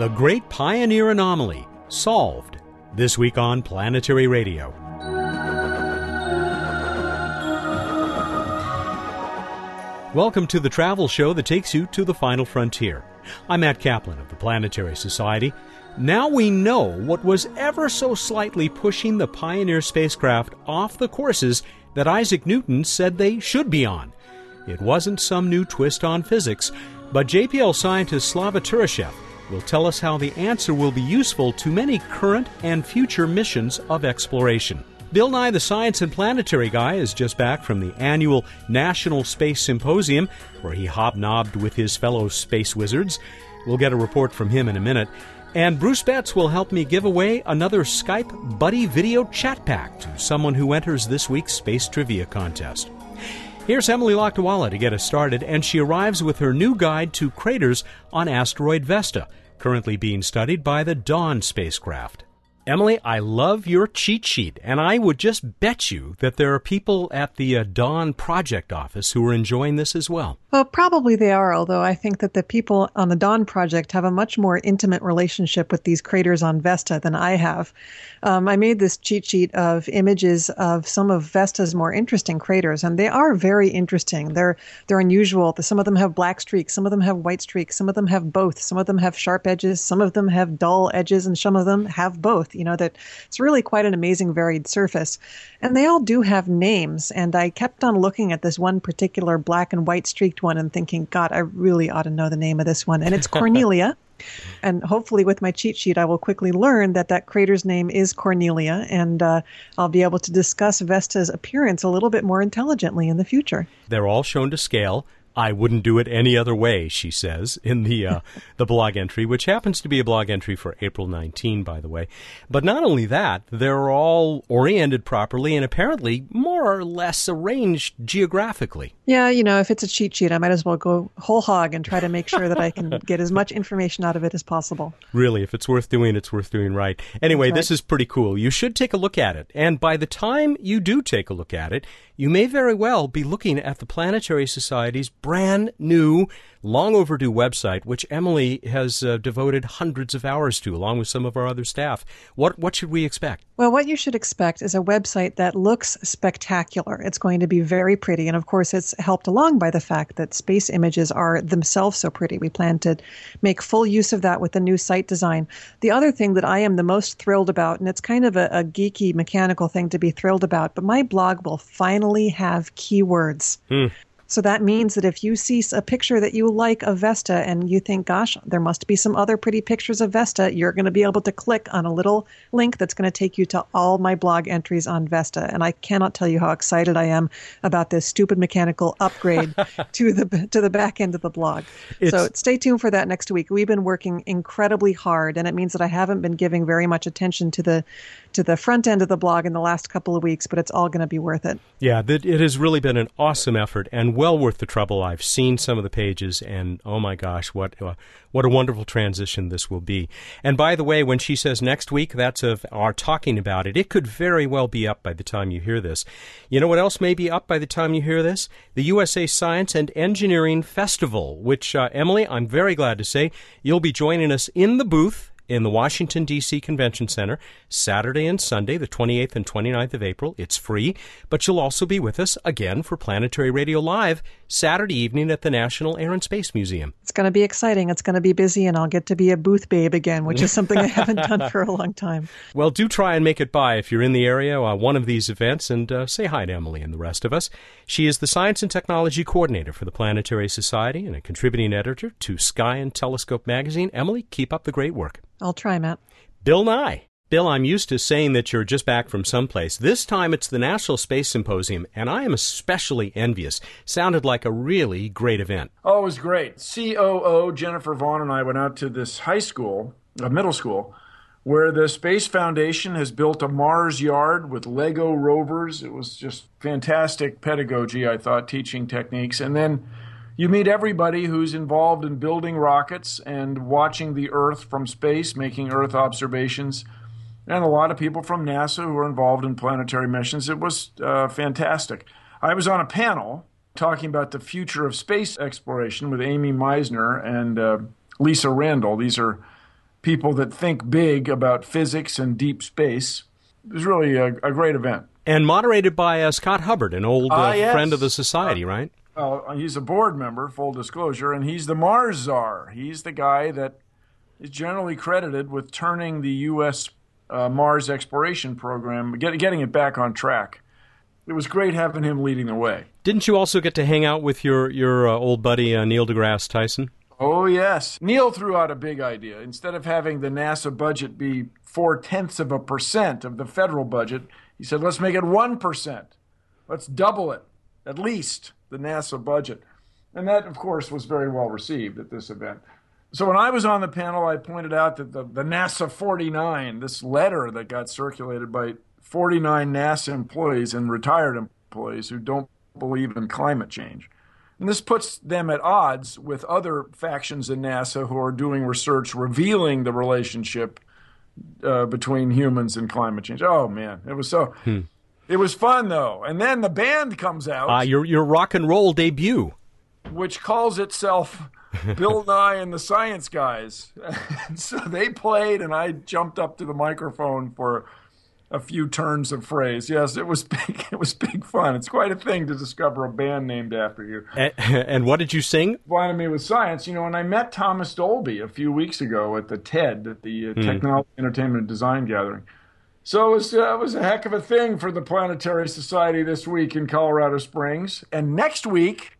The Great Pioneer Anomaly Solved. This week on Planetary Radio. Welcome to the travel show that takes you to the final frontier. I'm Matt Kaplan of the Planetary Society. Now we know what was ever so slightly pushing the Pioneer spacecraft off the courses that Isaac Newton said they should be on. It wasn't some new twist on physics, but JPL scientist Slava Turyshev will tell us how the answer will be useful to many current and future missions of exploration. Bill Nye, the science and planetary guy, is just back from the annual National Space Symposium, where he hobnobbed with his fellow space wizards. We'll get a report from him in a minute. And Bruce Betts will help me give away another Skype Buddy Video Chat Pack to someone who enters this week's Space Trivia Contest. Here's Emily Lakdawalla to get us started, and she arrives with her new guide to craters on asteroid Vesta, currently being studied by the Dawn spacecraft. Emily, I love your cheat sheet, and I would just bet you that there are people at the uh, Dawn Project office who are enjoying this as well. Well, probably they are, although I think that the people on the Dawn Project have a much more intimate relationship with these craters on Vesta than I have. Um, I made this cheat sheet of images of some of Vesta's more interesting craters, and they are very interesting. They're they're unusual. Some of them have black streaks, some of them have white streaks, some of them have both. Some of them have sharp edges, some of them have dull edges, and some of them have both. You know that it's really quite an amazing varied surface, and they all do have names. And I kept on looking at this one particular black and white streaked one and thinking, God, I really ought to know the name of this one, and it's Cornelia. And hopefully, with my cheat sheet, I will quickly learn that that crater's name is Cornelia, and uh, I'll be able to discuss Vesta's appearance a little bit more intelligently in the future. They're all shown to scale. I wouldn't do it any other way, she says in the uh, the blog entry, which happens to be a blog entry for April 19, by the way. But not only that, they're all oriented properly and apparently more or less arranged geographically. Yeah, you know, if it's a cheat sheet, I might as well go whole hog and try to make sure that I can get as much information out of it as possible. Really, if it's worth doing, it's worth doing right. Anyway, right. this is pretty cool. You should take a look at it. And by the time you do take a look at it, you may very well be looking at the Planetary Society's brand new long overdue website, which Emily has uh, devoted hundreds of hours to, along with some of our other staff. What what should we expect? Well, what you should expect is a website that looks spectacular. It's going to be very pretty, and of course, it's helped along by the fact that space images are themselves so pretty. We plan to make full use of that with the new site design. The other thing that I am the most thrilled about, and it's kind of a, a geeky mechanical thing to be thrilled about, but my blog will finally have keywords. Hmm. So that means that if you see a picture that you like of Vesta and you think, gosh, there must be some other pretty pictures of Vesta, you're going to be able to click on a little link that's going to take you to all my blog entries on Vesta. And I cannot tell you how excited I am about this stupid mechanical upgrade to the to the back end of the blog. It's, so stay tuned for that next week. We've been working incredibly hard, and it means that I haven't been giving very much attention to the to the front end of the blog in the last couple of weeks, but it's all going to be worth it. Yeah, it has really been an awesome effort and well worth the trouble. I've seen some of the pages, and oh my gosh, what uh, what a wonderful transition this will be. And by the way, when she says next week, that's of our talking about it. It could very well be up by the time you hear this. You know what else may be up by the time you hear this? The USA Science and Engineering Festival, which uh, Emily, I'm very glad to say, you'll be joining us in the booth in the Washington, D.C. Convention Center Saturday and Sunday, the 28th and 29th of April. It's free, but you'll also be with us again for Planetary Radio Live Saturday evening at the National Air and Space Museum. It's going to be exciting. It's going to be busy, and I'll get to be a booth babe again, which is something I haven't done for a long time. Well, do try and make it by if you're in the area, uh, one of these events, and uh, say hi to Emily and the rest of us. She is the Science and Technology Coordinator for the Planetary Society and a contributing editor to Sky and Telescope magazine. Emily, keep up the great work. I'll try, Matt. Bill Nye. Bill, I'm used to saying that you're just back from someplace. This time it's the National Space Symposium, and I am especially envious. Sounded like a really great event. Oh, it was great. COO Jennifer Vaughn and I went out to this high school, a middle school, where the Space Foundation has built a Mars yard with Lego rovers. It was just fantastic pedagogy, I thought, teaching techniques. And then you meet everybody who's involved in building rockets and watching the Earth from space, making Earth observations, and a lot of people from NASA who are involved in planetary missions. It was uh, fantastic. I was on a panel talking about the future of space exploration with Amy Mainzer and uh, Lisa Randall. These are people that think big about physics and deep space. It was really a, a great event. And moderated by uh, Scott Hubbard, an old uh, uh, yes. friend of the society, right? Uh, he's a board member, full disclosure, and he's the Mars czar. He's the guy that is generally credited with turning the U.S. Uh, Mars exploration program, get, getting it back on track. It was great having him leading the way. Didn't you also get to hang out with your your uh, old buddy Neil deGrasse Tyson? Oh, yes. Neil threw out a big idea. Instead of having the NASA budget be four tenths of a percent of the federal budget, he said, let's make it 1%. Let's double it, at least, the NASA budget. And that, of course, was very well received at this event. So when I was on the panel, I pointed out that the, the NASA 49, this letter that got circulated by 49 NASA employees and retired employees who don't believe in climate change, and this puts them at odds with other factions in NASA who are doing research revealing the relationship uh, between humans and climate change. Oh man, it was so. Hmm. It was fun though, and then the band comes out. Uh, your your rock and roll debut, which calls itself Bill Nye and the Science Guys. so they played, and I jumped up to the microphone for a few turns of phrase. Yes, it was big. It was big fun. It's quite a thing to discover a band named after you. And, and what did you sing? Blinded me with science. You know, and I met Thomas Dolby a few weeks ago at the TED, at the uh, mm. Technology Entertainment Design Gathering. So it was, uh, it was a heck of a thing for the Planetary Society this week in Colorado Springs. And next week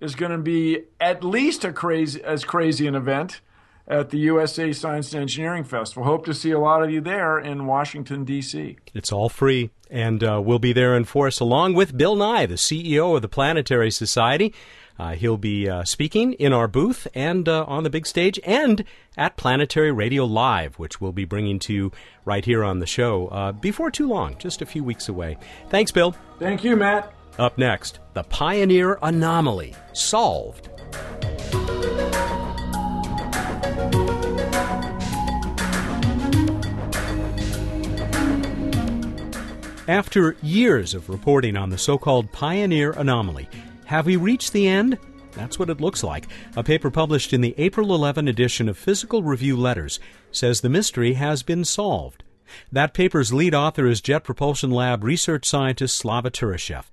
is going to be at least a crazy as crazy an event at the USA Science and Engineering Festival. Hope to see a lot of you there in Washington, D.C. It's all free, and uh, we'll be there in force along with Bill Nye, the CEO of the Planetary Society. Uh, he'll be uh, speaking in our booth and uh, on the big stage and at Planetary Radio Live, which we'll be bringing to you right here on the show uh, before too long, just a few weeks away. Thanks, Bill. Thank you, Matt. Up next, the Pioneer Anomaly solved. After years of reporting on the so called Pioneer Anomaly, have we reached the end? That's what it looks like. A paper published in the April 11 edition of Physical Review Letters says the mystery has been solved. That paper's lead author is Jet Propulsion Lab research scientist Slava Turyshev.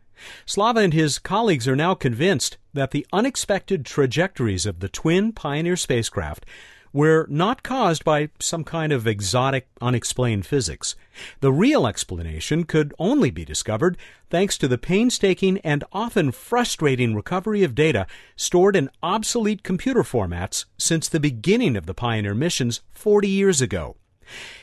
Slava and his colleagues are now convinced that the unexpected trajectories of the twin Pioneer spacecraft were not caused by some kind of exotic, unexplained physics. The real explanation could only be discovered thanks to the painstaking and often frustrating recovery of data stored in obsolete computer formats since the beginning of the Pioneer missions 40 years ago.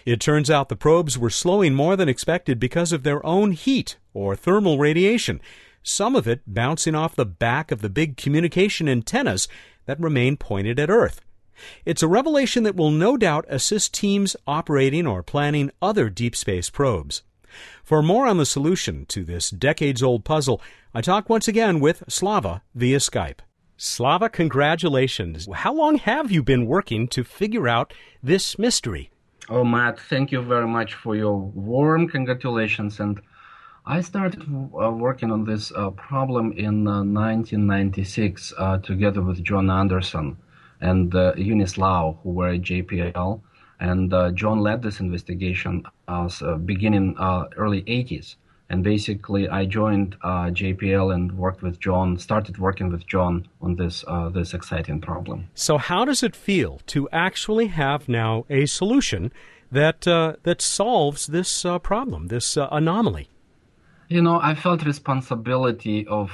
It turns out the probes were slowing more than expected because of their own heat or thermal radiation, some of it bouncing off the back of the big communication antennas that remain pointed at Earth. It's a revelation that will no doubt assist teams operating or planning other deep space probes. For more on the solution to this decades old puzzle, I talk once again with Slava via Skype. Slava, congratulations. How long have you been working to figure out this mystery? Oh, Matt, thank you very much for your warm congratulations. And I started uh, working on this uh, problem in uh, 1996 uh, together with John Anderson and uh, Eunice Lau, who were at JPL. And uh, John led this investigation uh, beginning early 80s. And basically, I joined uh, JPL and worked with John, started working with John on this uh, this exciting problem. So, how does it feel to actually have now a solution that that solves this problem, this anomaly? You know, I felt responsibility of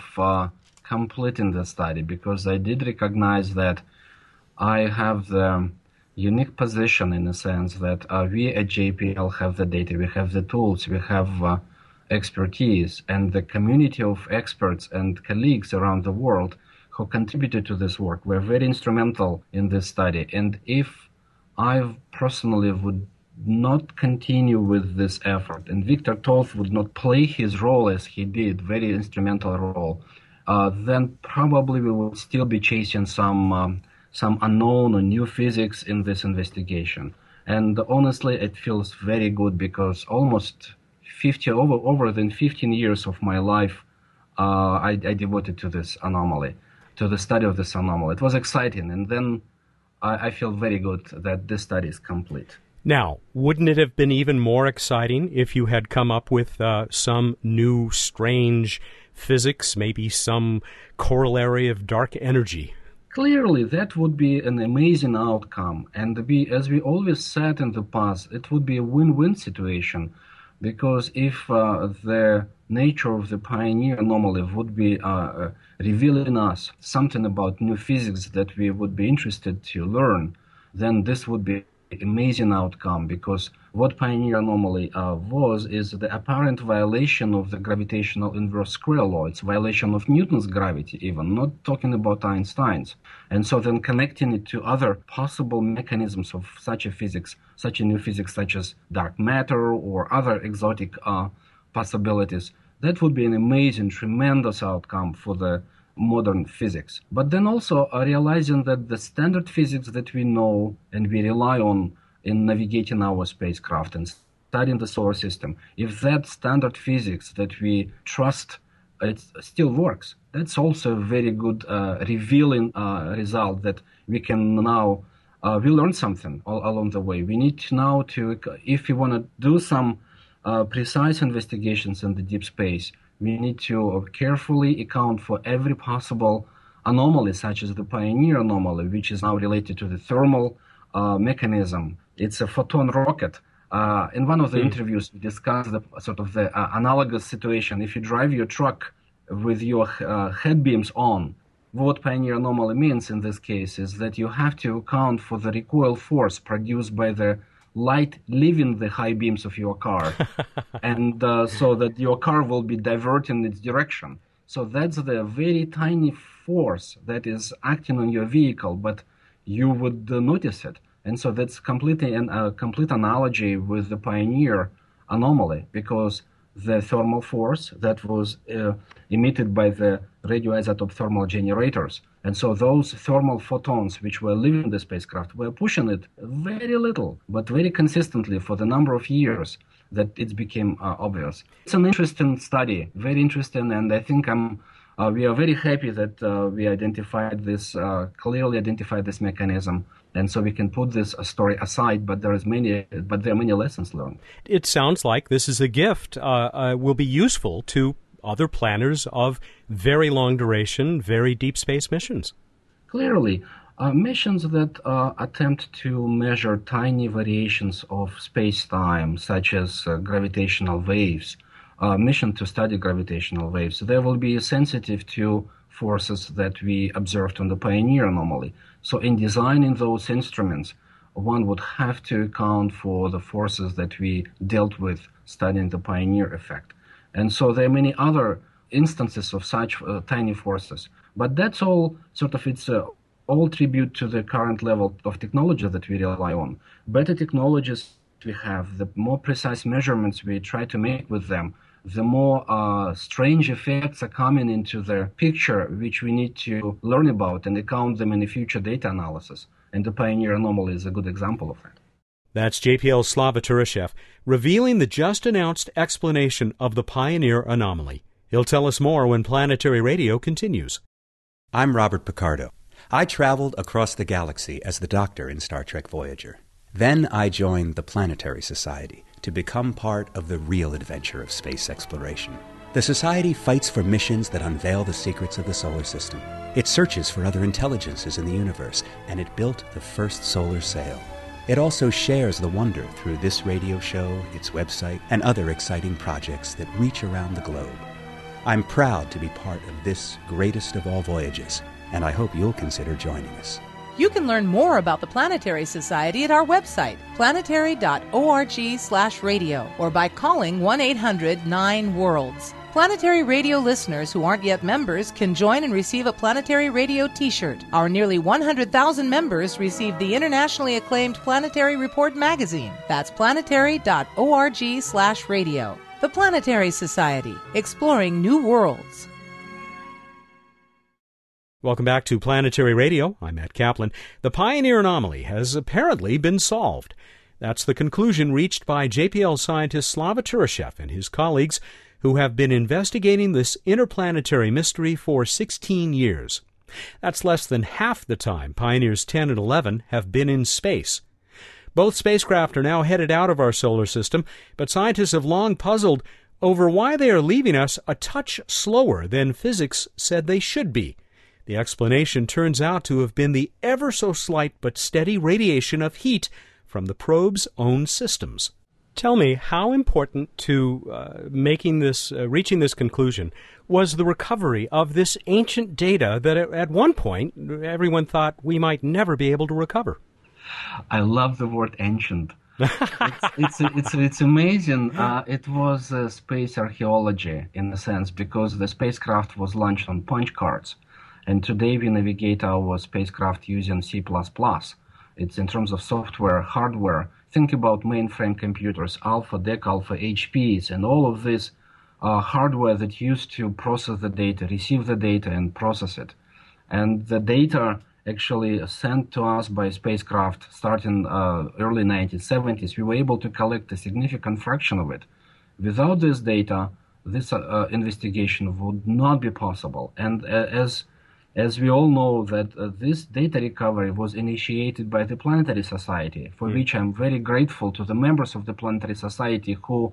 completing the study because I did recognize that I have the unique position in the sense that uh, we at JPL have the data, we have the tools, we have uh, expertise, and the community of experts and colleagues around the world who contributed to this work were very instrumental in this study. And if I personally would not continue with this effort, and Victor Toth would not play his role as he did, very instrumental role, uh, then probably we will still be chasing some um, some unknown or new physics in this investigation. And honestly, it feels very good because almost 50 over over than 15 years of my life uh, I, I, devoted to this anomaly, to the study of this anomaly. It was exciting, and then I, I feel very good that this study is complete. Now, wouldn't it have been even more exciting if you had come up with uh, some new, strange physics, maybe some corollary of dark energy? Clearly, that would be an amazing outcome. And we, as we always said in the past, it would be a win win situation because if uh, the nature of the pioneer anomaly would be uh, revealing us something about new physics that we would be interested to learn, then this would be amazing outcome because what pioneer anomaly uh, was is the apparent violation of the gravitational inverse square law. It's violation of Newton's gravity, even not talking about Einstein's. And so then connecting it to other possible mechanisms of such a physics, such a new physics, such as dark matter or other exotic uh, possibilities, that would be an amazing, tremendous outcome for the modern physics. But then also realizing that the standard physics that we know and we rely on in navigating our spacecraft and studying the solar system, if that standard physics that we trust it still works, that's also a very good uh, revealing uh, result that we can now uh, we learn something all along the way. We need now to, if we want to do some uh, precise investigations in the deep space, we need to carefully account for every possible anomaly, such as the Pioneer anomaly, which is now related to the thermal uh, mechanism. It's a photon rocket. Uh, in one of the mm. interviews, we discussed the sort of the uh, analogous situation. If you drive your truck with your uh, head beams on, what Pioneer anomaly means in this case is that you have to account for the recoil force produced by the light leaving the high beams of your car, and uh, so that your car will be diverting its direction. So that's the very tiny force that is acting on your vehicle, but you would uh, notice it. And so that's completely a uh, complete analogy with the Pioneer anomaly because the thermal force that was uh, emitted by the radioisotope thermal generators. And so those thermal photons which were leaving the spacecraft were pushing it very little, but very consistently for the number of years that it became uh, obvious. It's an interesting study, very interesting, and I think I'm, uh, we are very happy that uh, we identified this, uh, clearly identified this mechanism and so we can put this story aside but there is many but there are many lessons learned it sounds like this is a gift uh, uh, will be useful to other planners of very long duration very deep space missions clearly uh, missions that uh, attempt to measure tiny variations of space-time such as uh, gravitational waves uh, mission to study gravitational waves they will be sensitive to forces that we observed on the pioneer anomaly so in designing those instruments, one would have to account for the forces that we dealt with studying the pioneer effect. And so there are many other instances of such uh, tiny forces. But that's all sort of it's uh, all tribute to the current level of technology that we rely on. Better technologies we have, the more precise measurements we try to make with them, the more uh, strange effects are coming into the picture, which we need to learn about and account them in future data analysis. And the Pioneer anomaly is a good example of that. That's JPL Slava Turyshev revealing the just announced explanation of the Pioneer anomaly. He'll tell us more when Planetary Radio continues. I'm Robert Picardo. I traveled across the galaxy as the Doctor in Star Trek Voyager. Then I joined the Planetary Society to become part of the real adventure of space exploration. The Society fights for missions that unveil the secrets of the solar system. It searches for other intelligences in the universe, and it built the first solar sail. It also shares the wonder through this radio show, its website, and other exciting projects that reach around the globe. I'm proud to be part of this greatest of all voyages, and I hope you'll consider joining us. You can learn more about the Planetary Society at our website, planetary.org/radio, or by calling 1-800-9-WORLDS. Planetary Radio listeners who aren't yet members can join and receive a Planetary Radio t-shirt. Our nearly 100,000 members receive the internationally acclaimed Planetary Report magazine. That's planetary.org/radio. The Planetary Society, exploring new worlds. Welcome back to Planetary Radio. I'm Matt Kaplan. The Pioneer anomaly has apparently been solved. That's the conclusion reached by JPL scientist Slava Turyshev and his colleagues who have been investigating this interplanetary mystery for 16 years. That's less than half the time Pioneers 10 and 11 have been in space. Both spacecraft are now headed out of our solar system, but scientists have long puzzled over why they are leaving us a touch slower than physics said they should be. The explanation turns out to have been the ever so slight but steady radiation of heat from the probe's own systems. Tell me how important to uh, making this, uh, reaching this conclusion, was the recovery of this ancient data that at one point everyone thought we might never be able to recover. I love the word ancient. it's, it's, it's, it's amazing. Uh, it was uh, space archaeology in a sense because the spacecraft was launched on punch cards. And today we navigate our spacecraft using C++. It's in terms of software, hardware. Think about mainframe computers, Alpha, DEC, Alpha, HPs, and all of this uh, hardware that used to process the data, receive the data, and process it. And the data actually sent to us by spacecraft starting uh, early 1970s, we were able to collect a significant fraction of it. Without this data, this uh, uh investigation would not be possible. And uh, as as we all know that uh, this data recovery was initiated by the Planetary Society, for mm. which I'm very grateful to the members of the Planetary Society who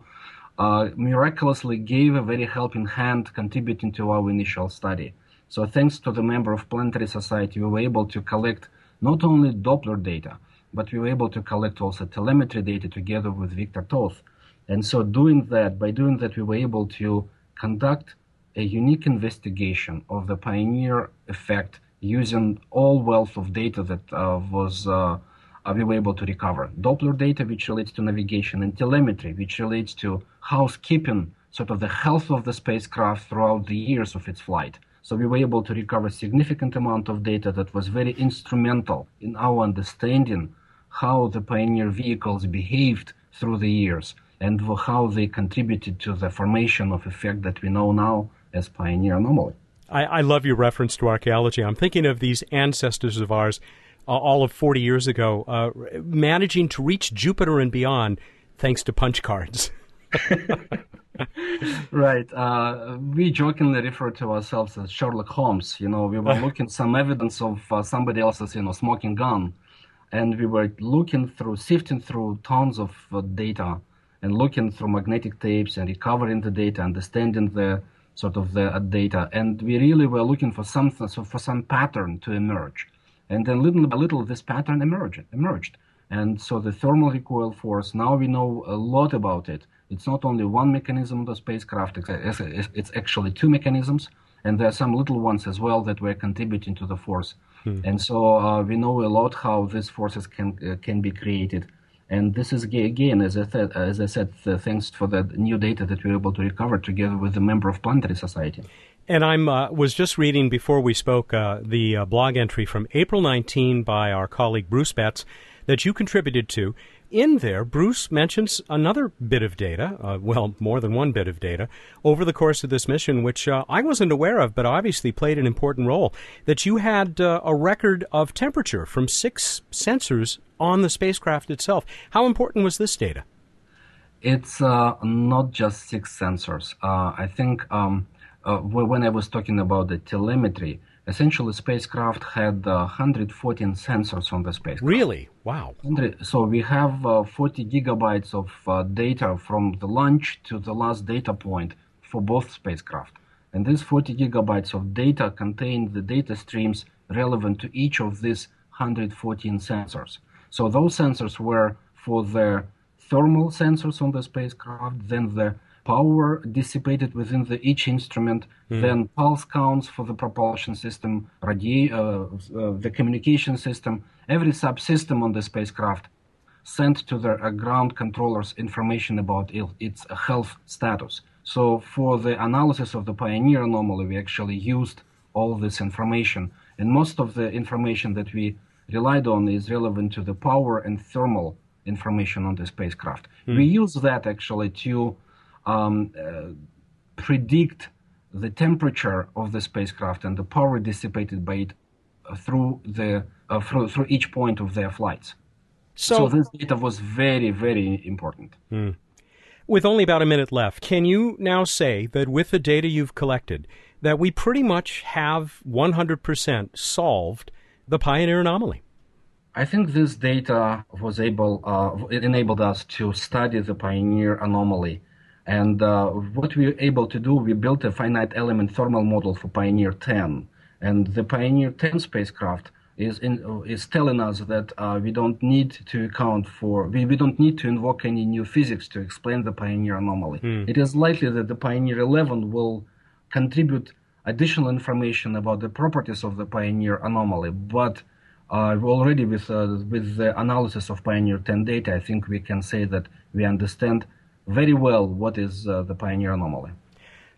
uh, miraculously gave a very helping hand contributing to our initial study. So thanks to the member of Planetary Society, we were able to collect not only Doppler data, but we were able to collect also telemetry data together with Victor Toth. And so doing that, by doing that, we were able to conduct a unique investigation of the pioneer effect using all wealth of data that uh, was uh, we were able to recover. Doppler data, which relates to navigation, and telemetry, which relates to housekeeping, sort of the health of the spacecraft throughout the years of its flight. So we were able to recover significant amount of data that was very instrumental in our understanding how the Pioneer vehicles behaved through the years and how they contributed to the formation of effect that we know now as Pioneer anomaly. I, I love your reference to archaeology. I'm thinking of these ancestors of ours uh, all of 40 years ago uh, managing to reach Jupiter and beyond thanks to punch cards. right. Uh, we jokingly refer to ourselves as Sherlock Holmes. You know, we were looking some evidence of uh, somebody else's, you know, smoking gun, and we were looking through, sifting through tons of uh, data, and looking through magnetic tapes and recovering the data, understanding the sort of the uh, data, and we really were looking for something, so for some pattern to emerge, and then little by little this pattern emerged. Emerged. And so the thermal recoil force, now we know a lot about it it's not only one mechanism of the spacecraft, it's actually two mechanisms, and there are some little ones as well that were contributing to the force. Hmm. And so uh, we know a lot how these forces can uh, can be created. And this is again, as I said, as I said, thanks for the new data that we were able to recover together with a member of Planetary Society. And I uh, was just reading before we spoke uh, the uh, blog entry from April 19 by our colleague Bruce Betts that you contributed to in there, Bruce mentions another bit of data, uh, well, more than one bit of data, over the course of this mission, which uh, I wasn't aware of, but obviously played an important role. That you had uh, a record of temperature from six sensors on the spacecraft itself. How important was this data? It's uh, not just six sensors. Uh, I think um, uh, when I was talking about the telemetry, essentially spacecraft had uh, 114 sensors on the spacecraft. Really? Wow. So we have uh, 40 gigabytes of uh, data from the launch to the last data point for both spacecraft. And these 40 gigabytes of data contain the data streams relevant to each of these 114 sensors. So those sensors were for the thermal sensors on the spacecraft, then the power dissipated within the, each instrument, mm. then pulse counts for the propulsion system, radi- uh, uh, the communication system, every subsystem on the spacecraft sent to the uh, ground controllers information about il- its health status. So for the analysis of the Pioneer anomaly, we actually used all this information. And most of the information that we relied on is relevant to the power and thermal information on the spacecraft. Mm. We use that actually to um, uh, predict the temperature of the spacecraft and the power dissipated by it uh, through the uh, through, through each point of their flights. So, so this data was very very important. Hmm. With only about a minute left, can you now say that with the data you've collected, that we pretty much have 100% solved the Pioneer anomaly. I think this data was able, uh, it enabled us to study the Pioneer anomaly. And uh, what we were able to do, we built a finite element thermal model for Pioneer 10. And the Pioneer 10 spacecraft is in, is telling us that uh, we don't need to account for we, we don't need to invoke any new physics to explain the Pioneer anomaly. Mm. It is likely that the Pioneer 11 will contribute additional information about the properties of the Pioneer anomaly, but uh, already with uh, with the analysis of Pioneer 10 data, I think we can say that we understand very well what is uh, the Pioneer anomaly.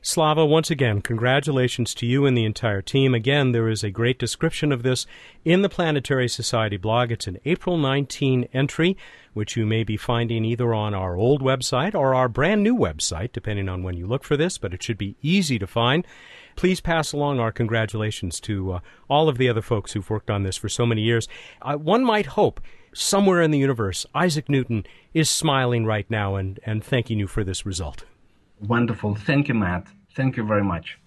Slava, once again, congratulations to you and the entire team. Again, there is a great description of this in the Planetary Society blog. It's an April 19 entry, which you may be finding either on our old website or our brand new website, depending on when you look for this, but it should be easy to find. Please pass along our congratulations to uh, all of the other folks who've worked on this for so many years. Uh, one might hope somewhere in the universe, Isaac Newton is smiling right now and, and thanking you for this result. Wonderful. Thank you, Matt. Thank you very much.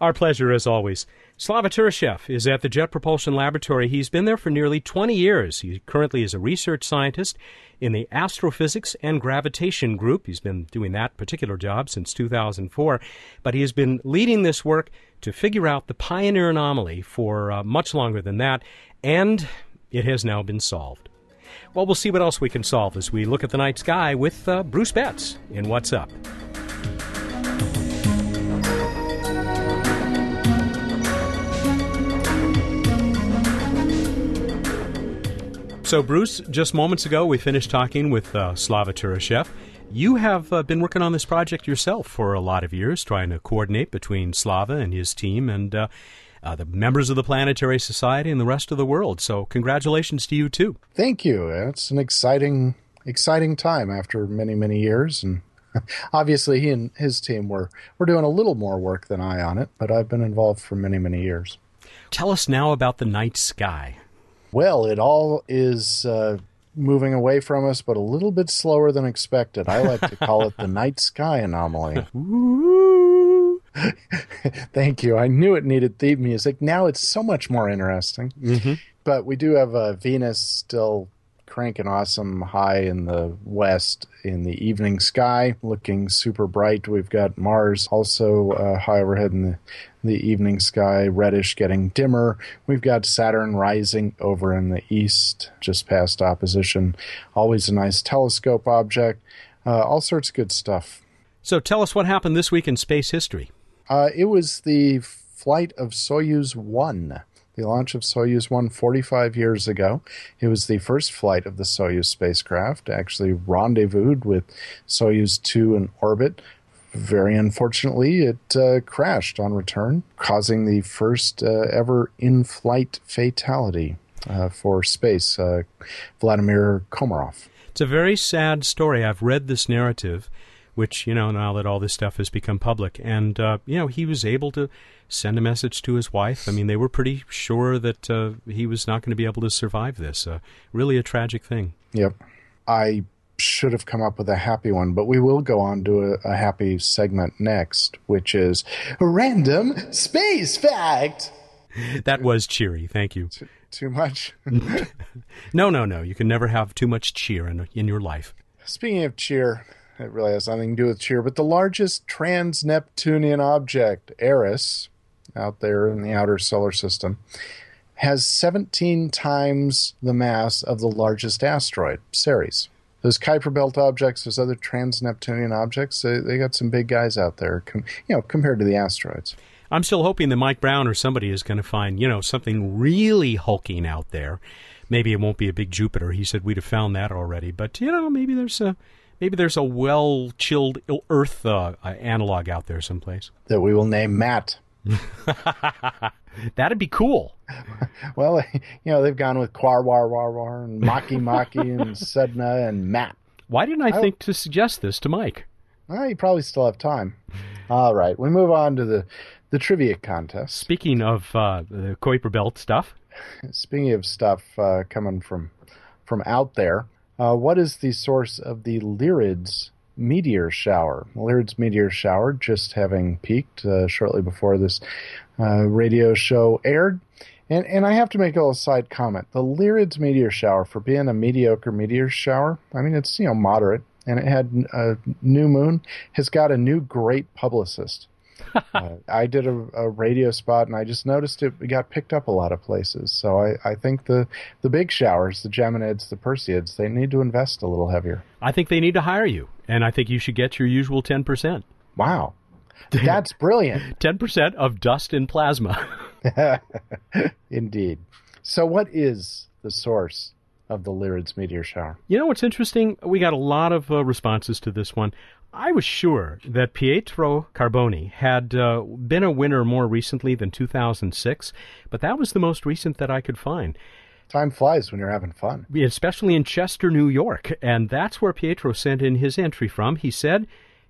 Our pleasure, as always. Slava Turyshev is at the Jet Propulsion Laboratory. He's been there for nearly 20 years. He currently is a research scientist in the Astrophysics and Gravitation Group. He's been doing that particular job since 2004, but he has been leading this work to figure out the Pioneer anomaly for uh, much longer than that, and it has now been solved. Well, we'll see what else we can solve as we look at the night sky with uh, Bruce Betts in What's Up. So, Bruce, just moments ago, we finished talking with uh, Slava Turyshev. You have uh, been working on this project yourself for a lot of years, trying to coordinate between Slava and his team and uh, uh, the members of the Planetary Society and the rest of the world. So, congratulations to you too. Thank you. It's an exciting, exciting time after many, many years, and obviously he and his team were were doing a little more work than I on it, but I've been involved for many, many years. Tell us now about the night sky. Well, it all is uh, moving away from us, but a little bit slower than expected. I like to call it the night sky anomaly. Thank you. I knew it needed theme music. Now it's so much more interesting. Mm-hmm. But we do have uh, Venus still cranking awesome high in the west in the evening sky, looking super bright. We've got Mars also uh, high overhead in the, the evening sky, reddish, getting dimmer. We've got Saturn rising over in the east, just past opposition. Always a nice telescope object. Uh, all sorts of good stuff. So tell us what happened this week in space history. Uh, it was the flight of Soyuz 1 the launch of Soyuz 1 45 years ago. It was the first flight of the Soyuz spacecraft, actually rendezvoused with Soyuz 2 in orbit. Very unfortunately, it uh, crashed on return, causing the first uh, ever in flight fatality uh, for space, uh, Vladimir Komarov. It's a very sad story. I've read this narrative which you know now that all this stuff has become public, and uh, you know he was able to send a message to his wife. I mean, they were pretty sure that uh, he was not going to be able to survive this. Uh, really, a tragic thing. Yep, I should have come up with a happy one, but we will go on to a, a happy segment next, which is random space fact. That was cheery. Thank you. Too, too much? no, no, no. You can never have too much cheer in, in your life. Speaking of cheer, it really has nothing to do with cheer, but the largest trans Neptunian object, Eris, out there in the outer solar system, has 17 times the mass of the largest asteroid, Ceres. Those Kuiper Belt objects, those other trans Neptunian objects, they, they, got some big guys out there, com- you know, compared to the asteroids. I'm still hoping that Mike Brown or somebody is going to find, you know, something really hulking out there. Maybe it won't be a big Jupiter. He said we'd have found that already, but you know, maybe there's a maybe there's a well chilled Earth uh, analog out there someplace that we will name Matt. That'd be cool. well, you know they've gone with Quar War War War and Makemake and Sedna and Matt. Why didn't I, I think to suggest this to Mike? Well, you probably still have time. All right, we move on to the the trivia contest. Speaking of uh, the Kuiper Belt stuff. Speaking of stuff uh, coming from from out there, uh, what is the source of the Lyrids meteor shower. Lyrid's meteor shower just having peaked uh, shortly before this uh, radio show aired. And, and I have to make a little side comment. The Lyrid's meteor shower, for being a mediocre meteor shower, I mean, it's, you know, moderate, and it had a new moon, has got a new great publicist. uh, I did a, a, radio spot, and I just noticed it got picked up a lot of places. So I, I think the the big showers, the Geminids, the Perseids, they need to invest a little heavier. I think they need to hire you, and I think you should get your usual ten percent. Wow, that's brilliant. Ten percent of dust and plasma. Indeed. So, what is the source of the Lyrids meteor shower? You know what's interesting? We got a lot of uh, responses to this one. I was sure that Pietro Carboni had uh, been a winner more recently than 2006, but that was the most recent that I could find. Time flies when you're having fun. Especially in Chester, New York, and that's where Pietro sent in his entry from. He said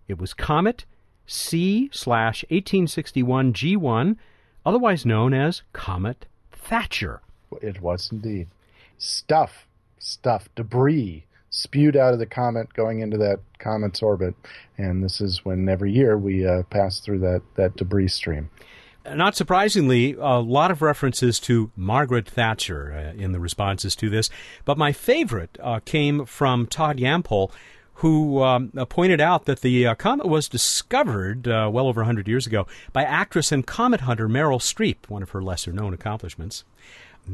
it was Comet C slash 1861 G1, otherwise known as Comet Thatcher. It was indeed. Stuff, stuff, debris spewed out of the comet going into that comet's orbit. And this is when every year we uh, pass through that, that debris stream. Not surprisingly, a lot of references to Margaret Thatcher uh, in the responses to this. But my favorite uh, came from Todd Yampol, who um, pointed out that the uh, comet was discovered uh, well over 100 years ago by actress and comet hunter Meryl Streep, one of her lesser known accomplishments.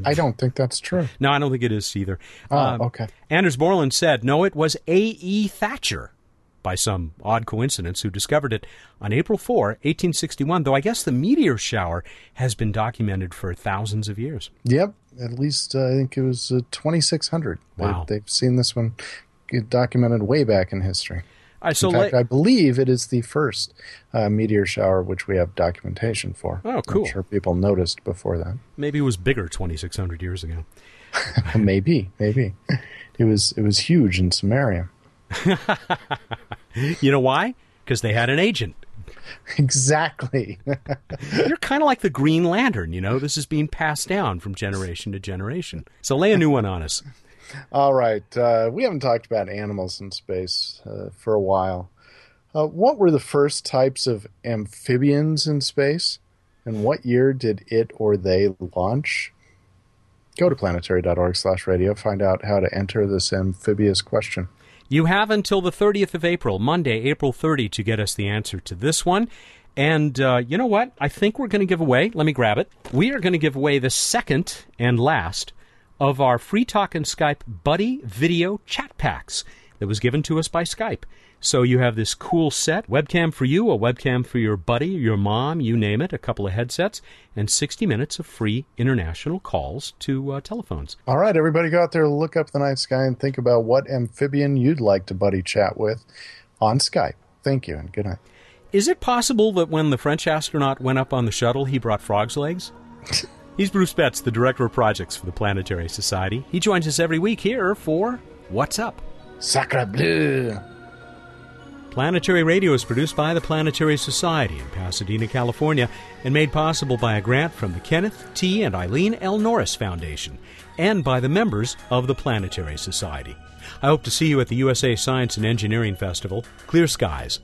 I don't think that's true. No, I don't think it is either. Oh, um, okay. Anders Borland said, no, it was A.E. Thatcher, by some odd coincidence, who discovered it on April 4, 1861, though I guess the meteor shower has been documented for thousands of years. Yep. At least uh, I think it was uh, 2600. Wow. They, they've seen this one documented way back in history. Right, so in fact, la- I believe it is the first uh, meteor shower which we have documentation for. Oh, cool. I'm sure people noticed before that. Maybe it was bigger 2,600 years ago. maybe, maybe. It was it was huge in Samaria. you know why? Because they had an agent. Exactly. You're kind of like the Green Lantern, you know. This is being passed down from generation to generation. So lay a new one on us. All right. Uh, we haven't talked about animals in space uh, for a while. Uh, what were the first types of amphibians in space? And what year did it or they launch? Go to planetary.org slash radio. Find out how to enter this amphibious question. You have until the 30th of April, Monday, April 30, to get us the answer to this one. And uh, you know what? I think we're going to give away, let me grab it. We are going to give away the second and last of our Free Talk and Skype Buddy Video Chat Packs that was given to us by Skype. So you have this cool set, webcam for you, a webcam for your buddy, your mom, you name it, a couple of headsets, and 60 minutes of free international calls to uh, telephones. All right, everybody go out there, look up the night sky, and think about what amphibian you'd like to buddy chat with on Skype. Thank you, and good night. Is it possible that when the French astronaut went up on the shuttle, he brought frog's legs? He's Bruce Betts, the Director of Projects for the Planetary Society. He joins us every week here for What's Up? Sacre bleu! Planetary Radio is produced by the Planetary Society in Pasadena, California, and made possible by a grant from the Kenneth T. and Eileen L. Norris Foundation and by the members of the Planetary Society. I hope to see you at the USA Science and Engineering Festival. Clear skies.